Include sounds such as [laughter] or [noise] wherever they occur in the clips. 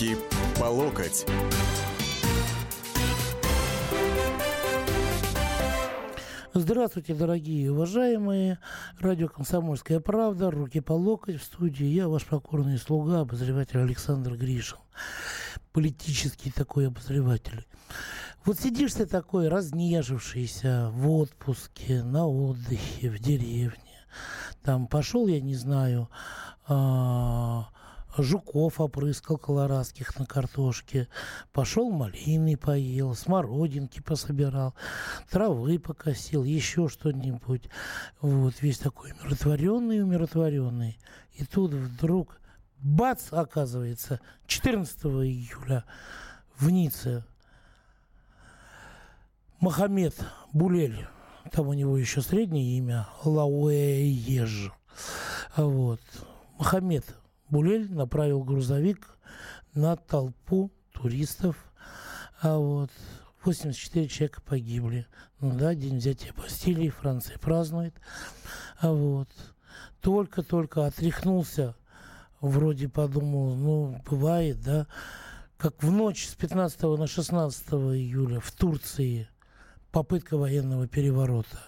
Руки по локоть. Здравствуйте, дорогие и уважаемые. Радио «Комсомольская правда». Руки по локоть в студии. Я ваш покорный слуга, обозреватель Александр Гришин. Политический такой обозреватель. Вот сидишь ты такой разнежившийся в отпуске, на отдыхе, в деревне. Там пошел, я не знаю, а, жуков опрыскал колорадских на картошке, пошел малины поел, смородинки пособирал, травы покосил, еще что-нибудь. Вот, весь такой умиротворенный, умиротворенный. И тут вдруг, бац, оказывается, 14 июля в Ницце Мохаммед Булель, там у него еще среднее имя, Лауэеж. Вот. Мохаммед Булель направил грузовик на толпу туристов. А вот 84 человека погибли. Ну да, день взятия Бастилии, Франция празднует. А вот только-только отряхнулся, вроде подумал, ну, бывает, да, как в ночь с 15 на 16 июля в Турции попытка военного переворота.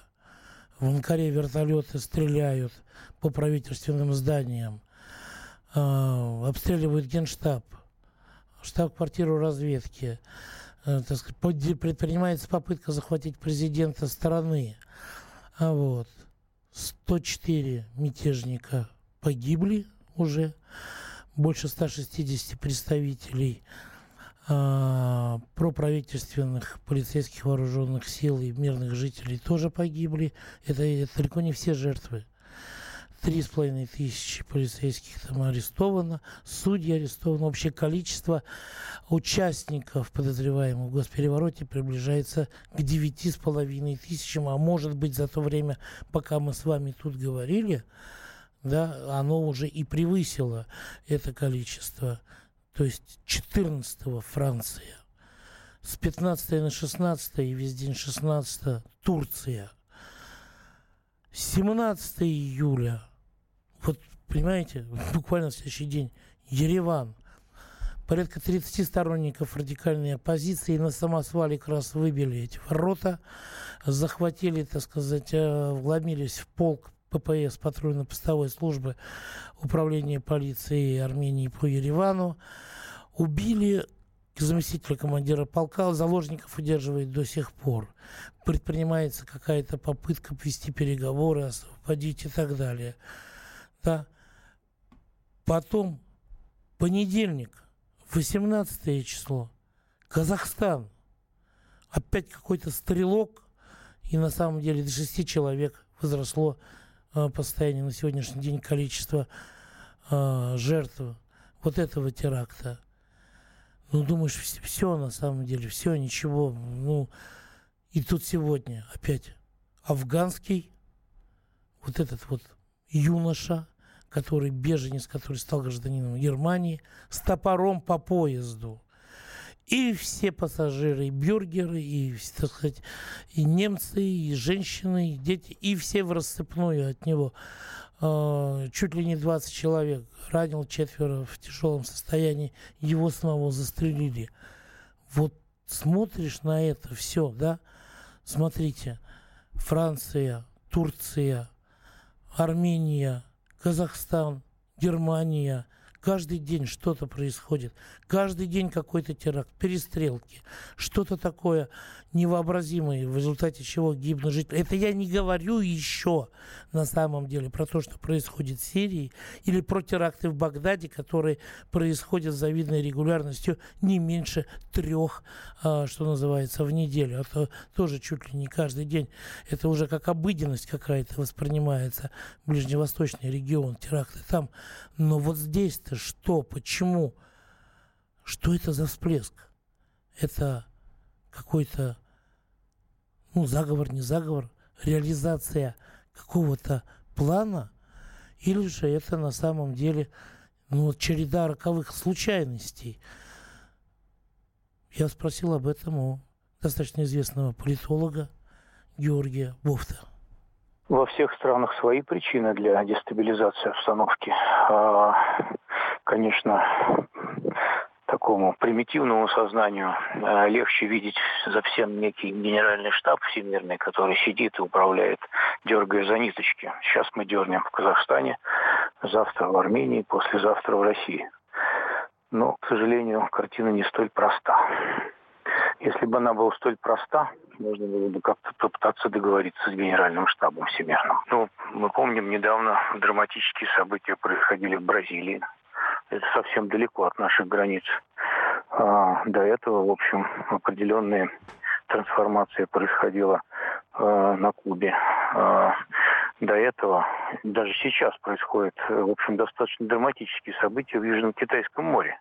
В Анкаре вертолеты стреляют по правительственным зданиям. А, обстреливают генштаб, штаб-квартиру разведки. Э, так сказать, предпринимается попытка захватить президента страны. А вот 104 мятежника погибли уже, больше 160 представителей а, проправительственных полицейских вооруженных сил и мирных жителей тоже погибли. Это, это далеко не все жертвы. Три с половиной тысячи полицейских там арестовано, судьи арестовано. Общее количество участников, подозреваемых в госперевороте, приближается к девяти с половиной тысячам. А может быть, за то время, пока мы с вами тут говорили, да, оно уже и превысило это количество. То есть 14-го Франция, с 15 на 16 и весь день 16 Турция, 17 июля – вот, понимаете, буквально в следующий день Ереван. Порядка 30 сторонников радикальной оппозиции на самосвале как раз выбили эти ворота, захватили, так сказать, э, вломились в полк ППС, патрульно-постовой службы управления полиции Армении по Еревану, убили заместителя командира полка, заложников удерживает до сих пор. Предпринимается какая-то попытка вести переговоры, освободить и так далее. Да. Потом понедельник, 18 число, Казахстан. Опять какой-то стрелок, и на самом деле до 6 человек возросло э, по на сегодняшний день количество э, жертв вот этого теракта. Ну, думаешь, все, все на самом деле, все, ничего. Ну, и тут сегодня опять афганский, вот этот вот юноша, который беженец, который стал гражданином Германии, с топором по поезду. И все пассажиры, и бюргеры, и, так сказать, и немцы, и женщины, и дети, и все в рассыпную от него. Э, чуть ли не 20 человек. Ранил четверо в тяжелом состоянии. Его самого застрелили. Вот смотришь на это все, да? Смотрите. Франция, Турция, Армения, Казахстан, Германия. Каждый день что-то происходит. Каждый день какой-то теракт, перестрелки. Что-то такое невообразимое, в результате чего гибнут жители. Это я не говорю еще на самом деле про то, что происходит в Сирии, или про теракты в Багдаде, которые происходят с завидной регулярностью не меньше трех, а, что называется, в неделю. Это тоже чуть ли не каждый день. Это уже как обыденность какая-то воспринимается. Ближневосточный регион, теракты там. Но вот здесь-то что, почему? Что это за всплеск? Это какой-то ну, заговор, не заговор, реализация какого-то плана, или же это на самом деле ну, череда роковых случайностей. Я спросил об этом у достаточно известного политолога Георгия Бофта. Во всех странах свои причины для дестабилизации обстановки. А, конечно, такому примитивному сознанию э, легче видеть за всем некий генеральный штаб всемирный, который сидит и управляет, дергая за ниточки. Сейчас мы дернем в Казахстане, завтра в Армении, послезавтра в России. Но, к сожалению, картина не столь проста. Если бы она была столь проста, можно было бы как-то попытаться договориться с генеральным штабом всемирным. Ну, мы помним, недавно драматические события происходили в Бразилии. Это совсем далеко от наших границ. А, до этого, в общем, определенная трансформация происходила а, на Кубе. А, до этого, даже сейчас происходят, в общем, достаточно драматические события в Южном Китайском море.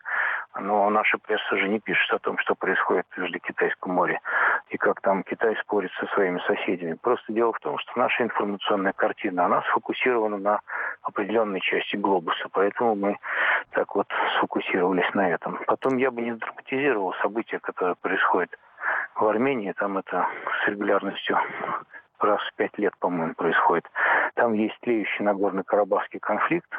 Но наша пресса же не пишет о том, что происходит в Южно-Китайском море и как там Китай спорит со своими соседями. Просто дело в том, что наша информационная картина, она сфокусирована на определенной части глобуса, поэтому мы так вот сфокусировались на этом. Потом я бы не драматизировал события, которые происходят в Армении, там это с регулярностью раз в пять лет, по-моему, происходит. Там есть тлеющий Нагорно-Карабахский конфликт,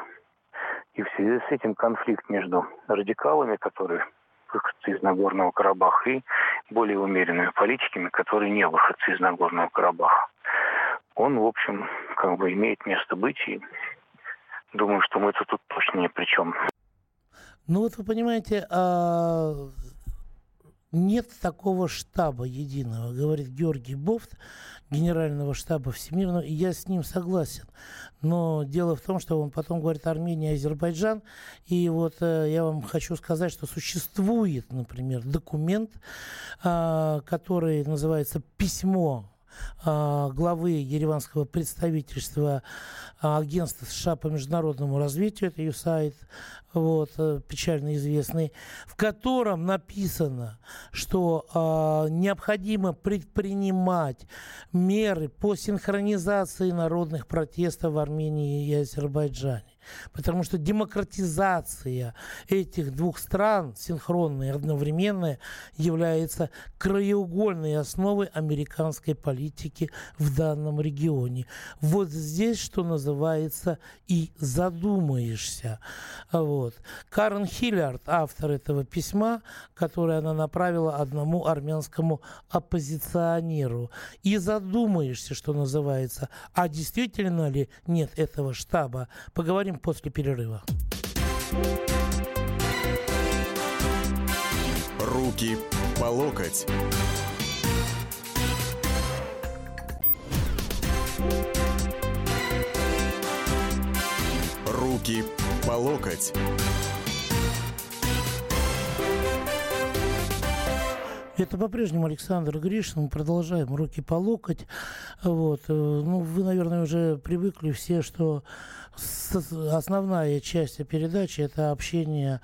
и в связи с этим конфликт между радикалами, которые выходцы из Нагорного Карабаха, и более умеренными политиками, которые не выходцы из Нагорного Карабаха. Он, в общем, как бы имеет место быть, и думаю, что мы-то тут точно ни при чем. Ну вот вы понимаете, а нет такого штаба единого, говорит Георгий Бофт, генерального штаба Всемирного, и я с ним согласен. Но дело в том, что он потом говорит Армения Азербайджан, и вот э, я вам хочу сказать, что существует, например, документ, э, который называется «Письмо а, главы ереванского представительства агентства США по международному развитию, это USAID, вот, э, печально известный, в котором написано, что э, необходимо предпринимать меры по синхронизации народных протестов в Армении и Азербайджане. Потому что демократизация этих двух стран, синхронная и одновременная, является краеугольной основой американской политики в данном регионе. Вот здесь, что называется, и задумаешься. Вот. Карен Хиллярд, автор этого письма, которое она направила одному армянскому оппозиционеру. И задумаешься, что называется, а действительно ли нет этого штаба. Поговорим после перерыва. Руки по локоть. Руки по локоть. Это по-прежнему Александр Гришин. Мы продолжаем руки по локоть. Вот. Э, ну, вы, наверное, уже привыкли все, что основная часть передачи это общение,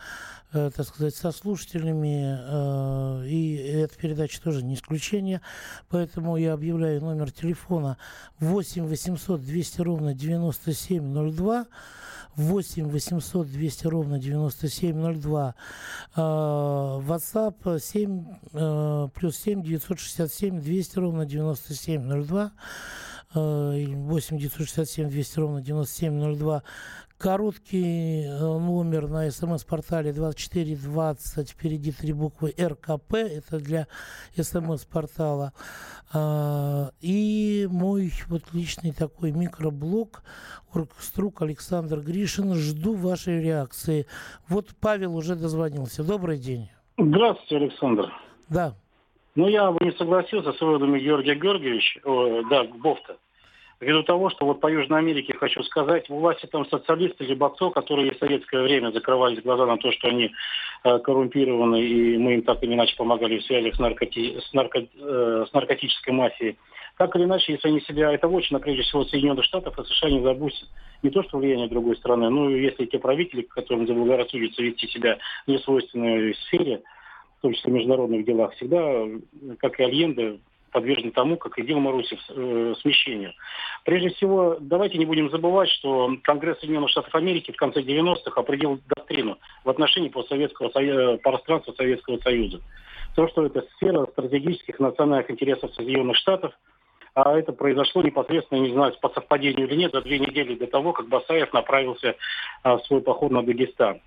э, так сказать, со слушателями, э, и эта передача тоже не исключение, поэтому я объявляю номер телефона 8 800 200 ровно 9702, 8 800 200 ровно 9702. Э, WhatsApp 7 э, плюс 7 967 200 ровно 9702. 8 967 200 ровно 9702. Короткий э, номер на смс-портале 2420, впереди три буквы РКП, это для смс-портала. А, и мой вот личный такой микроблог, оргструк Александр Гришин. Жду вашей реакции. Вот Павел уже дозвонился. Добрый день. Здравствуйте, Александр. Да. Ну, я бы не согласился с выводами Георгия Георгиевича, о, да, Бофта. Ввиду того, что вот по Южной Америке, хочу сказать, власти там социалисты, либо отцов, которые в советское время закрывались глаза на то, что они э, коррумпированы, и мы им так или иначе помогали в связях с, наркоти... с, нарко... э, с наркотической мафией. Так или иначе, если они себя, это очень, прежде всего, Соединенных Штатов и США не забудут не то, что влияние другой страны, но если те правители, которым заблагорассудится вести себя в несвойственной сфере, в том числе в международных делах, всегда, как и Альенде, подвержены тому, как и Дилма Руси, э, смещению. Прежде всего, давайте не будем забывать, что Конгресс Соединенных Штатов Америки в конце 90-х определил доктрину в отношении постсоветского Союза, пространства Советского Союза. То, что это сфера стратегических национальных интересов Соединенных Штатов, а это произошло непосредственно, не знаю, по совпадению или нет, за две недели до того, как Басаев направился а, в свой поход на Дагестан.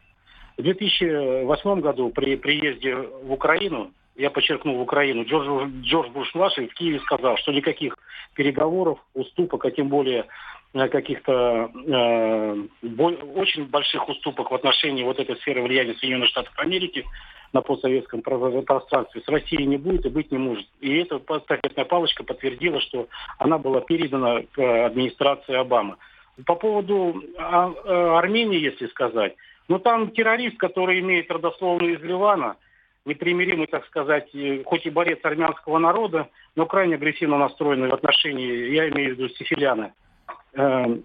В 2008 году при приезде в Украину, я подчеркну в Украину, Джордж, Джордж Буш-младший в Киеве сказал, что никаких переговоров, уступок, а тем более э, каких-то э, очень больших уступок в отношении вот этой сферы влияния Соединенных Штатов Америки на постсоветском пространстве с Россией не будет и быть не может. И эта стафетная палочка подтвердила, что она была передана к администрации Обамы. По поводу а, а, Армении, если сказать, ну там террорист, который имеет родословную из Ливана, непримиримый, так сказать, хоть и борец армянского народа, но крайне агрессивно настроенный в отношении, я имею в виду сифиляны, э,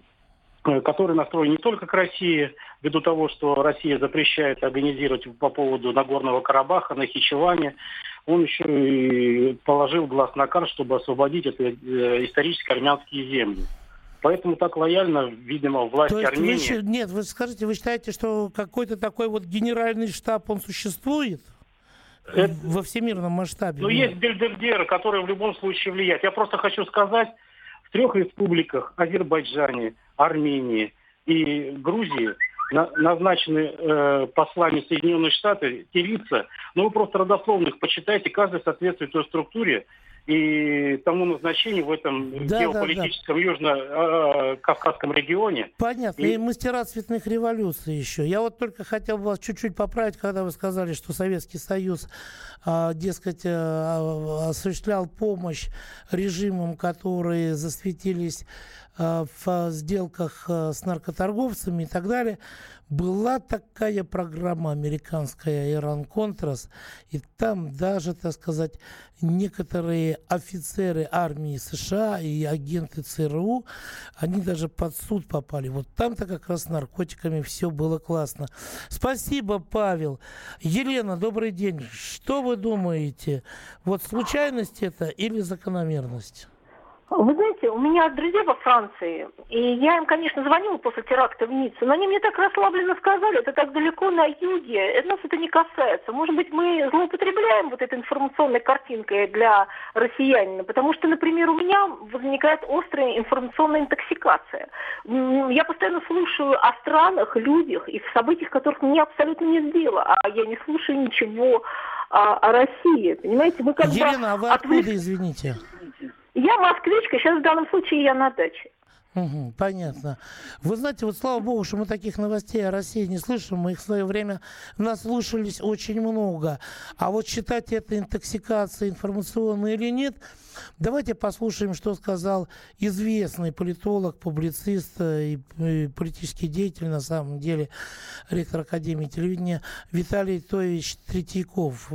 Э, который настроен не только к России, ввиду того, что Россия запрещает организировать по поводу Нагорного Карабаха, Нахичевания, он еще и положил глаз на карт, чтобы освободить это э, исторически армянские земли. Поэтому так лояльно, видимо, власть То есть Армении... Вы, нет, вы скажите, вы считаете, что какой-то такой вот генеральный штаб, он существует? Это... Во всемирном масштабе? Ну, есть бельдердеры, которые в любом случае влияют. Я просто хочу сказать, в трех республиках, Азербайджане, Армении и Грузии, на, назначены э, послами Соединенных Штатов, те лица, ну вы просто родословно их почитайте, каждый соответствует той структуре, и тому назначению в этом да, геополитическом да, да. южно-кавказском регионе. Понятно. И... и мастера цветных революций еще. Я вот только хотел бы вас чуть-чуть поправить, когда вы сказали, что Советский Союз, а, дескать, а, осуществлял помощь режимам, которые засветились а, в сделках с наркоторговцами и так далее. Была такая программа американская «Иран-Контрас», и там даже, так сказать, некоторые офицеры армии США и агенты ЦРУ, они даже под суд попали. Вот там-то как раз с наркотиками все было классно. Спасибо, Павел. Елена, добрый день. Что вы думаете? Вот случайность это или закономерность? Вы знаете, у меня друзья во Франции, и я им, конечно, звонила после теракта в Ницце, но они мне так расслабленно сказали, это так далеко на юге, это нас это не касается. Может быть, мы злоупотребляем вот этой информационной картинкой для россиянина, потому что, например, у меня возникает острая информационная интоксикация. Я постоянно слушаю о странах, людях и событиях, которых мне абсолютно не сдела, а я не слушаю ничего о, о России. Понимаете, мы как Елена, а вы откуда, извините? Я москвичка, сейчас в данном случае я на даче. Угу, понятно. Вы знаете, вот слава богу, что мы таких новостей о России не слышим. Мы их в свое время наслушались очень много. А вот считать это интоксикацией информационной или нет, давайте послушаем, что сказал известный политолог, публицист и, и политический деятель, на самом деле, ректор Академии телевидения Виталий Тоевич Третьяков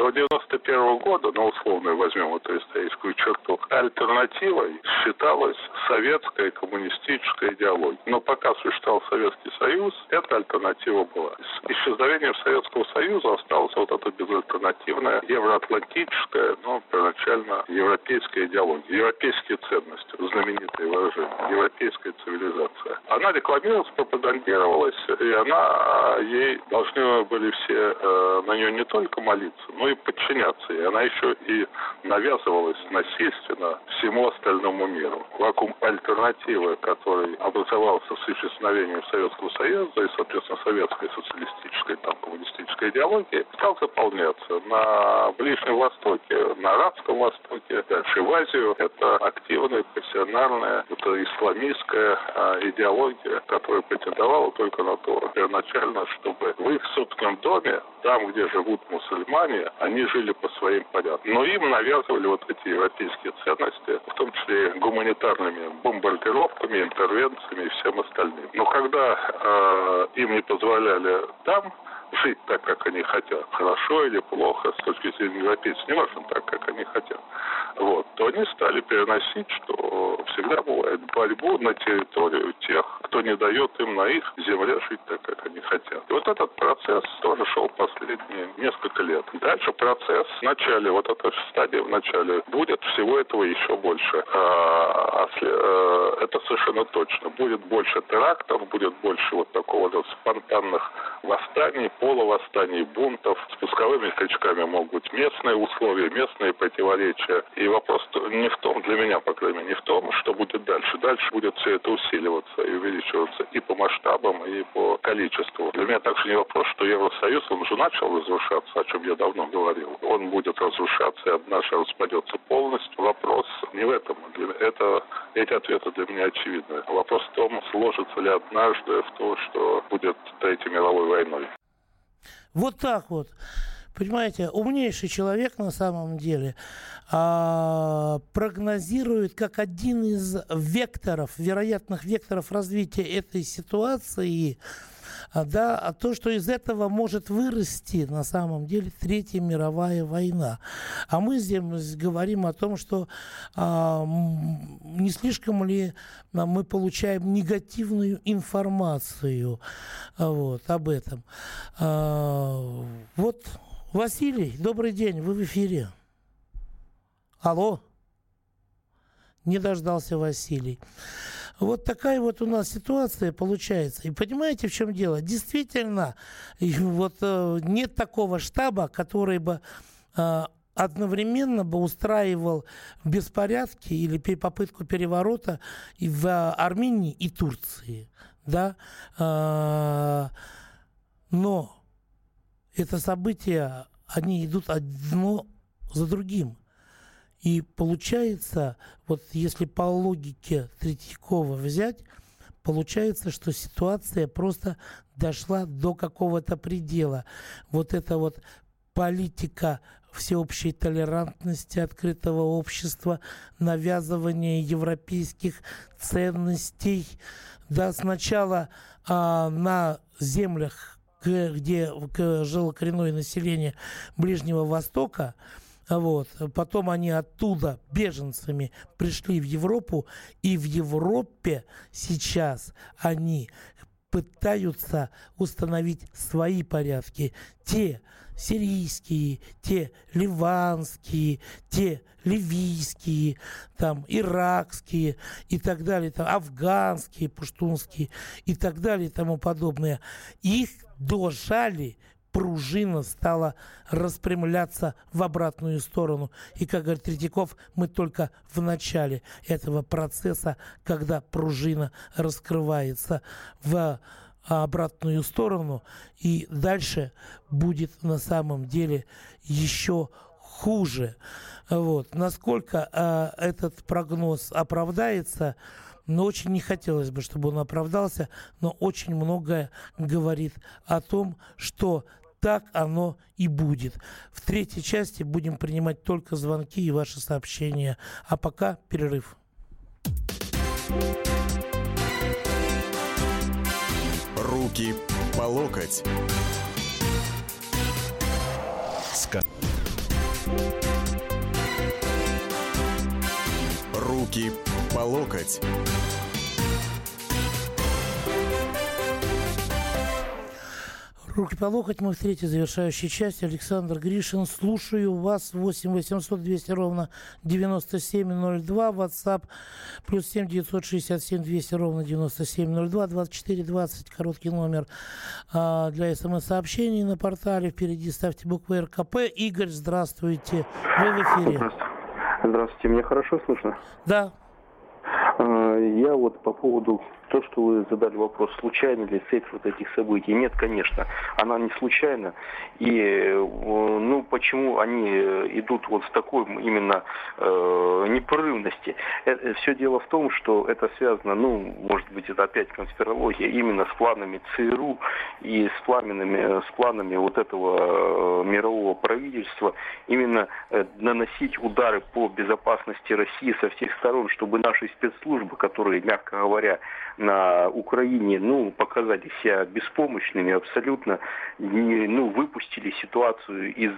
до 91 года, ну, условно возьмем эту историческую черту, альтернативой считалась советская коммунистическая идеология. Но пока существовал Советский Союз, эта альтернатива была. С исчезновением Советского Союза осталась вот эта безальтернативная евроатлантическая, ну, первоначально европейская идеология, европейские ценности, знаменитые выражения, европейская цивилизация. Она рекламировалась, пропагандировалась, и она, ей должны были все э, на нее не только молиться, но и подчиняться. И она еще и навязывалась насильственно всему остальному миру. Вакуум альтернативы, который образовался с исчезновением Советского Союза и, соответственно, советской социалистической, там, коммунистической идеологии, стал заполняться на Ближнем Востоке, на Арабском Востоке, дальше в Азию. Это активная, профессиональная, это исламистская а, идеология, которая претендовала только на то, первоначально, чтобы в их собственном доме, там, где живут мусульмане, они жили по своим порядкам. Но им навязывали вот эти европейские ценности, в том числе гуманитарными бомбардировками, интервенциями и всем остальным. Но когда э, им не позволяли там жить так, как они хотят, хорошо или плохо, с точки зрения европейцев, не важно так, как они хотят, вот, то они стали переносить, что всегда бывает борьбу на территорию тех, кто не дает им на их земле жить так, как они хотят. И вот этот процесс тоже шел последние несколько лет. Дальше процесс в начале, вот эта стадия в начале, будет всего этого еще больше. А, а, это совершенно точно. Будет больше терактов, будет больше вот такого вот спонтанных восстаний, полувосстаний, бунтов. С пусковыми крючками могут быть местные условия, местные противоречия И вопрос не в том, для меня, по крайней мере, не в том, что будет дальше. Дальше будет все это усиливаться и увеличиваться и по масштабам, и по количеству. Для меня также не вопрос, что Евросоюз, он уже начал разрушаться, о чем я давно говорил. Он будет разрушаться и однажды распадется полностью. Вопрос не в этом. Это, эти ответы для меня очевидны. Вопрос в том, сложится ли однажды в то, что будет Третьей мировой войной. Вот так вот. Понимаете, умнейший человек на самом деле а, прогнозирует как один из векторов, вероятных векторов развития этой ситуации, да, а то, что из этого может вырасти на самом деле Третья мировая война. А мы здесь говорим о том, что а, не слишком ли мы получаем негативную информацию а, вот, об этом. А, вот, Василий, добрый день, вы в эфире. Алло. Не дождался Василий. Вот такая вот у нас ситуация получается. И понимаете, в чем дело? Действительно, вот э, нет такого штаба, который бы э, одновременно бы устраивал беспорядки или попытку переворота и в Армении и Турции. Да? Э, но это события, они идут одно за другим. И получается, вот если по логике Третьякова взять, получается, что ситуация просто дошла до какого-то предела. Вот эта вот политика всеобщей толерантности, открытого общества, навязывания европейских ценностей. Да, сначала а, на землях, где жило коренное население Ближнего Востока, вот. Потом они оттуда беженцами пришли в Европу, и в Европе сейчас они пытаются установить свои порядки. Те сирийские, те ливанские, те ливийские, там, иракские и так далее, там, афганские, пуштунские и так далее и тому подобное. Их дожали пружина стала распрямляться в обратную сторону. И, как говорит Третьяков, мы только в начале этого процесса, когда пружина раскрывается в обратную сторону, и дальше будет на самом деле еще хуже. Вот. Насколько э, этот прогноз оправдается, но очень не хотелось бы, чтобы он оправдался, но очень многое говорит о том, что так оно и будет. В третьей части будем принимать только звонки и ваши сообщения. А пока перерыв. Руки по локоть. Ска... Руки по локоть. Руки по локоть, мы в третьей завершающей части. Александр Гришин, слушаю вас. 8 800 200 ровно 9702. WhatsApp плюс 7 967 200 ровно 9702. 24 20, короткий номер а, для смс-сообщений на портале. Впереди ставьте буквы РКП. Игорь, здравствуйте. Вы в эфире. Здравствуйте. Здравствуйте. Меня хорошо слышно? Да. А, я вот по поводу то, что вы задали вопрос, случайно ли цепь вот этих событий. Нет, конечно, она не случайна. И э, ну, почему они идут вот в такой именно э, непрерывности? Это, все дело в том, что это связано, ну, может быть, это опять конспирология, именно с планами ЦРУ и с планами, с планами вот этого э, мирового правительства именно э, наносить удары по безопасности России со всех сторон, чтобы наши спецслужбы, которые, мягко говоря, на Украине, ну, показали себя беспомощными, абсолютно не, ну, выпустили ситуацию из,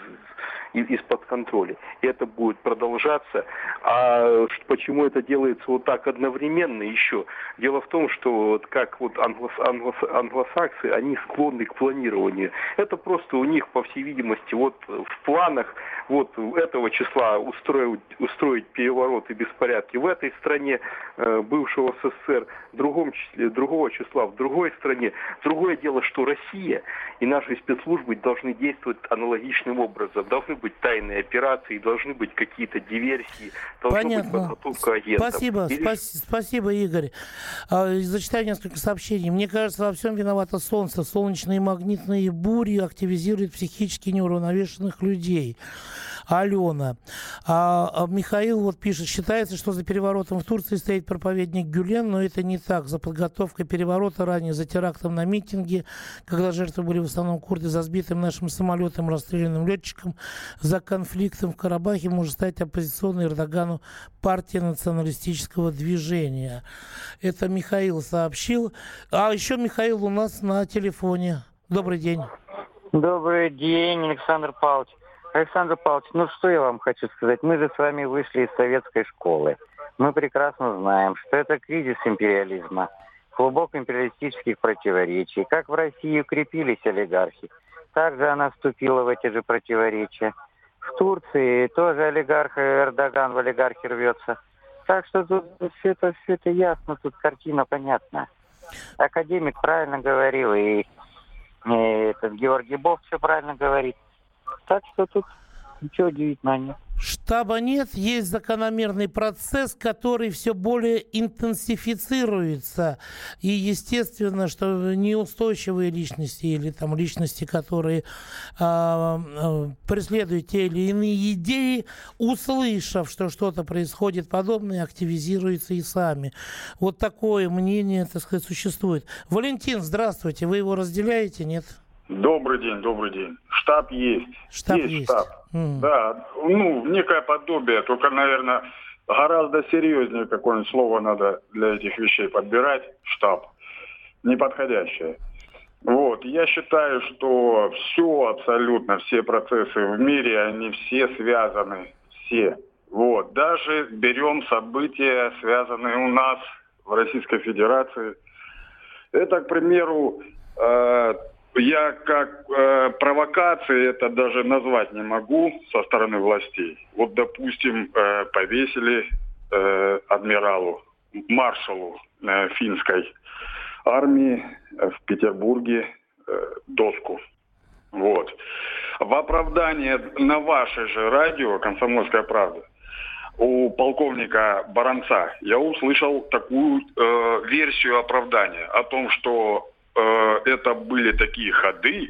из, из-под контроля. Это будет продолжаться. А почему это делается вот так одновременно еще? Дело в том, что вот как вот англос, англос, англосаксы, они склонны к планированию. Это просто у них, по всей видимости, вот в планах вот этого числа устроить, устроить переворот и беспорядки в этой стране э, бывшего СССР, в другом числе другого числа в другой стране. Другое дело, что Россия и наши спецслужбы должны действовать аналогичным образом. Должны быть тайные операции, должны быть какие-то диверсии, должна Понятно. быть подготовка агентов. Спасибо, Или- спас- спасибо, Игорь. А, Зачитаю несколько сообщений. Мне кажется, во всем виновато солнце. Солнечные магнитные бури активизируют психически неуравновешенных людей. Алена. А, а Михаил вот пишет, считается, что за переворотом в Турции стоит проповедник Гюлен, но это не так. За подготовкой переворота ранее, за терактом на митинге, когда жертвы были в основном курды, за сбитым нашим самолетом, расстрелянным летчиком, за конфликтом в Карабахе может стать оппозиционной Эрдогану партия националистического движения. Это Михаил сообщил. А еще Михаил у нас на телефоне. Добрый день. Добрый день, Александр Павлович. Александр Павлович, ну что я вам хочу сказать? Мы же с вами вышли из советской школы. Мы прекрасно знаем, что это кризис империализма, клубок империалистических противоречий. Как в России укрепились олигархи, так же она вступила в эти же противоречия. В Турции тоже олигарх Эрдоган в олигархи рвется. Так что тут все это, все это ясно, тут картина понятна. Академик правильно говорил, и, и этот Георгий Бог все правильно говорит. Так что тут ничего удивительного нет. Штаба нет, есть закономерный процесс, который все более интенсифицируется. И естественно, что неустойчивые личности или там личности, которые а, преследуют те или иные идеи, услышав, что что-то происходит подобное, активизируются и сами. Вот такое мнение, так сказать, существует. Валентин, здравствуйте, вы его разделяете, нет? Добрый день, добрый день. Штаб есть. Штаб есть. штаб. М. Да, ну, некое подобие, только, наверное, гораздо серьезнее какое-нибудь слово надо для этих вещей подбирать. Штаб. Неподходящее. Вот, я считаю, что все абсолютно, все процессы в мире, они все связаны, все. Вот, даже берем события, связанные у нас в Российской Федерации. Это, к примеру, э, я как э, провокации это даже назвать не могу со стороны властей. Вот, допустим, э, повесили э, адмиралу, маршалу э, финской армии в Петербурге э, доску. Вот. В оправдание на ваше же радио «Комсомольская правда» у полковника Баранца я услышал такую э, версию оправдания о том, что это были такие ходы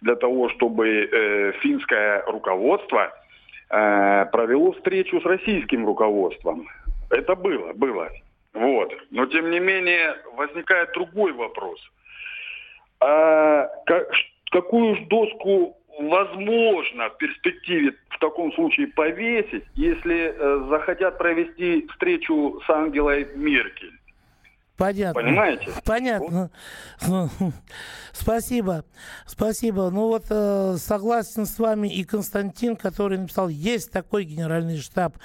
для того, чтобы э, финское руководство э, провело встречу с российским руководством. Это было, было. Вот. Но тем не менее возникает другой вопрос. А ка- какую доску возможно в перспективе в таком случае повесить, если э, захотят провести встречу с Ангелой Меркель? Понятно. Понимаете? Понятно. [laughs] Спасибо. Спасибо. Ну вот э, согласен с вами и Константин, который написал, есть такой генеральный штаб.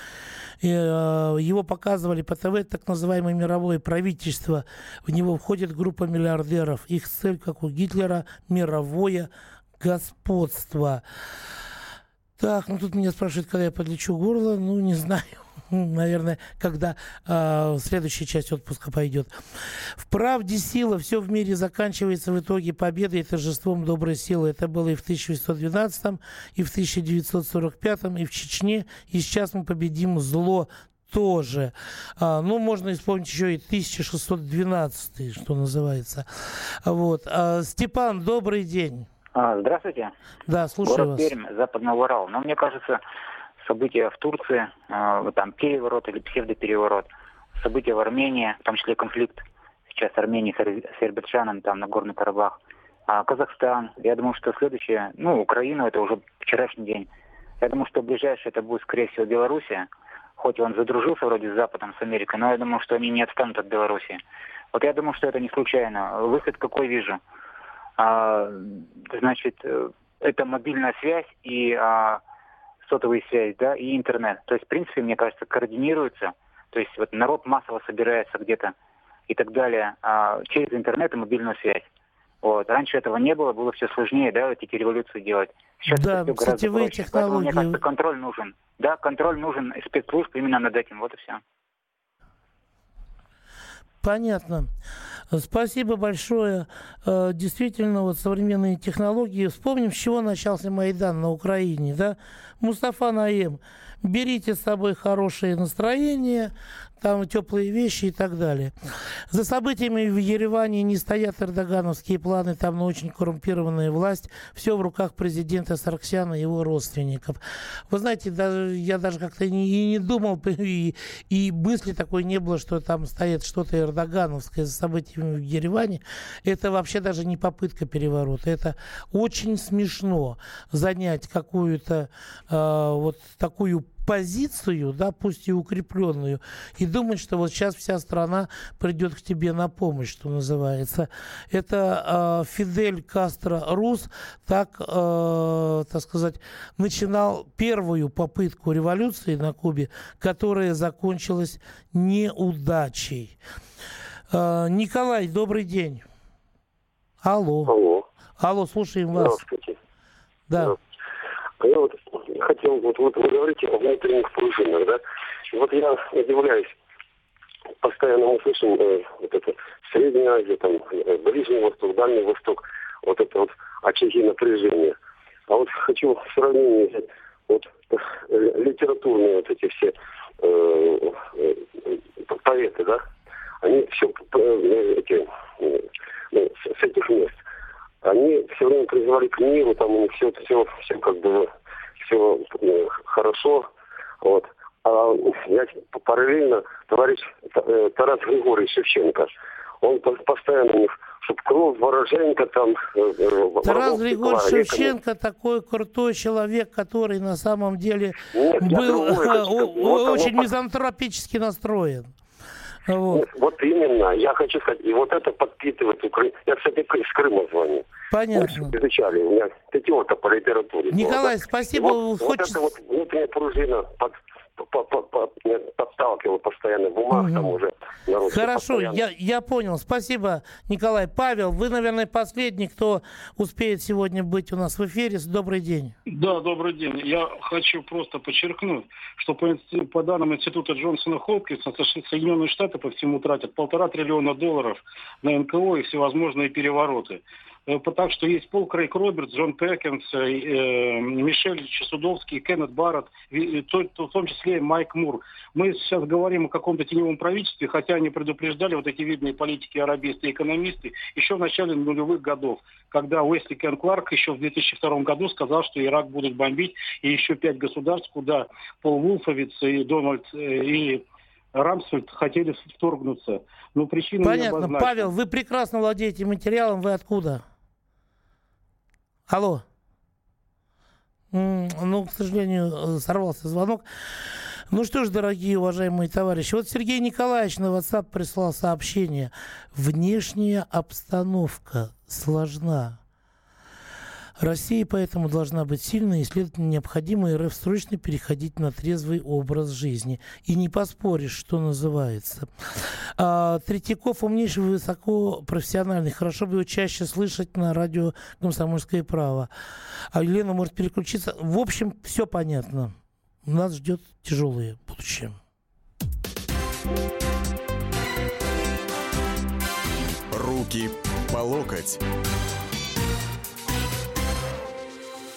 И, э, его показывали по ТВ, так называемое мировое правительство. В него входит группа миллиардеров. Их цель, как у Гитлера, мировое господство. Так, ну тут меня спрашивают, когда я подлечу горло. Ну, не знаю. [laughs] Наверное, когда э, следующая часть отпуска пойдет. В правде сила. Все в мире заканчивается в итоге победой и торжеством доброй силы. Это было и в 1812, и в 1945, и в Чечне. И сейчас мы победим зло тоже. А, ну, можно вспомнить еще и 1612, что называется. Вот. А, Степан, добрый день. А, здравствуйте. Да, слушаю Город вас. Пермь, Западный Урал. Но мне кажется, события в Турции, вот там переворот или псевдопереворот, события в Армении, в том числе конфликт сейчас Армении с Азербайджаном, там, на Горный Карабах, а Казахстан, я думаю, что следующее, ну, Украина, это уже вчерашний день. Я думаю, что ближайшее это будет, скорее всего, Белоруссия. Хоть он задружился вроде с Западом, с Америкой, но я думаю, что они не отстанут от Белоруссии. Вот я думаю, что это не случайно. Выход какой вижу? А, значит, э, это мобильная связь и а, сотовая связь, да, и интернет. То есть, в принципе, мне кажется, координируется. То есть вот народ массово собирается где-то и так далее а, через интернет и мобильную связь. Вот. Раньше этого не было, было все сложнее, да, вот эти революции делать. Сейчас Да, это всё гораздо проще. Поэтому, мне технологии. кажется, контроль нужен. Да, контроль нужен спецслужб именно над этим. Вот и все. Понятно. Спасибо большое. Э, действительно, вот современные технологии. Вспомним, с чего начался Майдан на Украине. Да? Мустафа Наем. Берите с собой хорошее настроение, там теплые вещи и так далее. За событиями в Ереване не стоят эрдогановские планы, там на очень коррумпированная власть, все в руках президента Сарксяна и его родственников. Вы знаете, даже, я даже как-то и не, не думал, [laughs] и, и мысли такой не было, что там стоит что-то эрдогановское за событиями в Ереване. Это вообще даже не попытка переворота. Это очень смешно занять какую-то э, вот такую позицию, да, пусть и укрепленную, и думать, что вот сейчас вся страна придет к тебе на помощь, что называется. Это э, Фидель Кастро Рус так, э, так сказать, начинал первую попытку революции на Кубе, которая закончилась неудачей. Э, Николай, добрый день. Алло. Алло. Алло, слушаем вас. Здравствуйте. Да. А я вот хотел, вот, вот вы говорите о внутренних пружинах, да? Вот я удивляюсь, постоянно мы слышим э, вот это Средняя Азия, там, э, Ближний Восток, Дальний Восток, вот это вот очаги напряжения. А вот хочу в сравнении вот э, литературные вот эти все э, э, поэты, да, они все э, эти, э, с этих мест они все время призывали к миру, там у них все, все, все как бы все э, хорошо. Вот. А я параллельно товарищ э, Тарас Григорьевич Шевченко, он постоянно чтобы кровь Вороженко там... Э, Тарас Григорьевич Шевченко такой крутой человек, который на самом деле Нет, был [laughs] очень мизантропически настроен. Вот. вот именно, я хочу сказать, и вот это подпитывает Украину. Я, кстати, из Крыма звоню. Понятно. Вот, изучали, у меня пятерка по литературе. Николай, была, спасибо. Вот, Хочется... вот это вот внутренняя пружина под, подталкивал постоянно бумаг угу. там уже. Хорошо, я, я понял. Спасибо, Николай. Павел, вы, наверное, последний, кто успеет сегодня быть у нас в эфире. Добрый день. Да, добрый день. Я хочу просто подчеркнуть, что по, по данным Института Джонсона Хопкинса, Соединенные Штаты по всему тратят полтора триллиона долларов на НКО и всевозможные перевороты. Э, так что есть Пол Крейг Робертс, Джон Перкинс, э, э, Мишель Чесудовский, Кеннет Барретт, в том числе Майк Мур. Мы сейчас говорим о каком-то теневом правительстве, хотя они предупреждали вот эти видные политики, арабисты и экономисты еще в начале нулевых годов, когда Уэсли Кен Кларк еще в 2002 году сказал, что Ирак будут бомбить, и еще пять государств, куда Пол Вулфовиц и Дональд и Рамсфельд хотели вторгнуться. Но причина Понятно. Павел, вы прекрасно владеете материалом. Вы откуда? Алло. Ну, к сожалению, э, сорвался звонок. Ну что ж, дорогие уважаемые товарищи, вот Сергей Николаевич на WhatsApp прислал сообщение. Внешняя обстановка сложна. Россия поэтому должна быть сильной, и, следовательно, необходимо РФ срочно переходить на трезвый образ жизни. И не поспоришь, что называется. А, Третьяков умнейший, высоко профессиональный. Хорошо бы его чаще слышать на радио «Комсомольское право». А Елена может переключиться. В общем, все понятно. Нас ждет тяжелое будущее. Руки по локоть.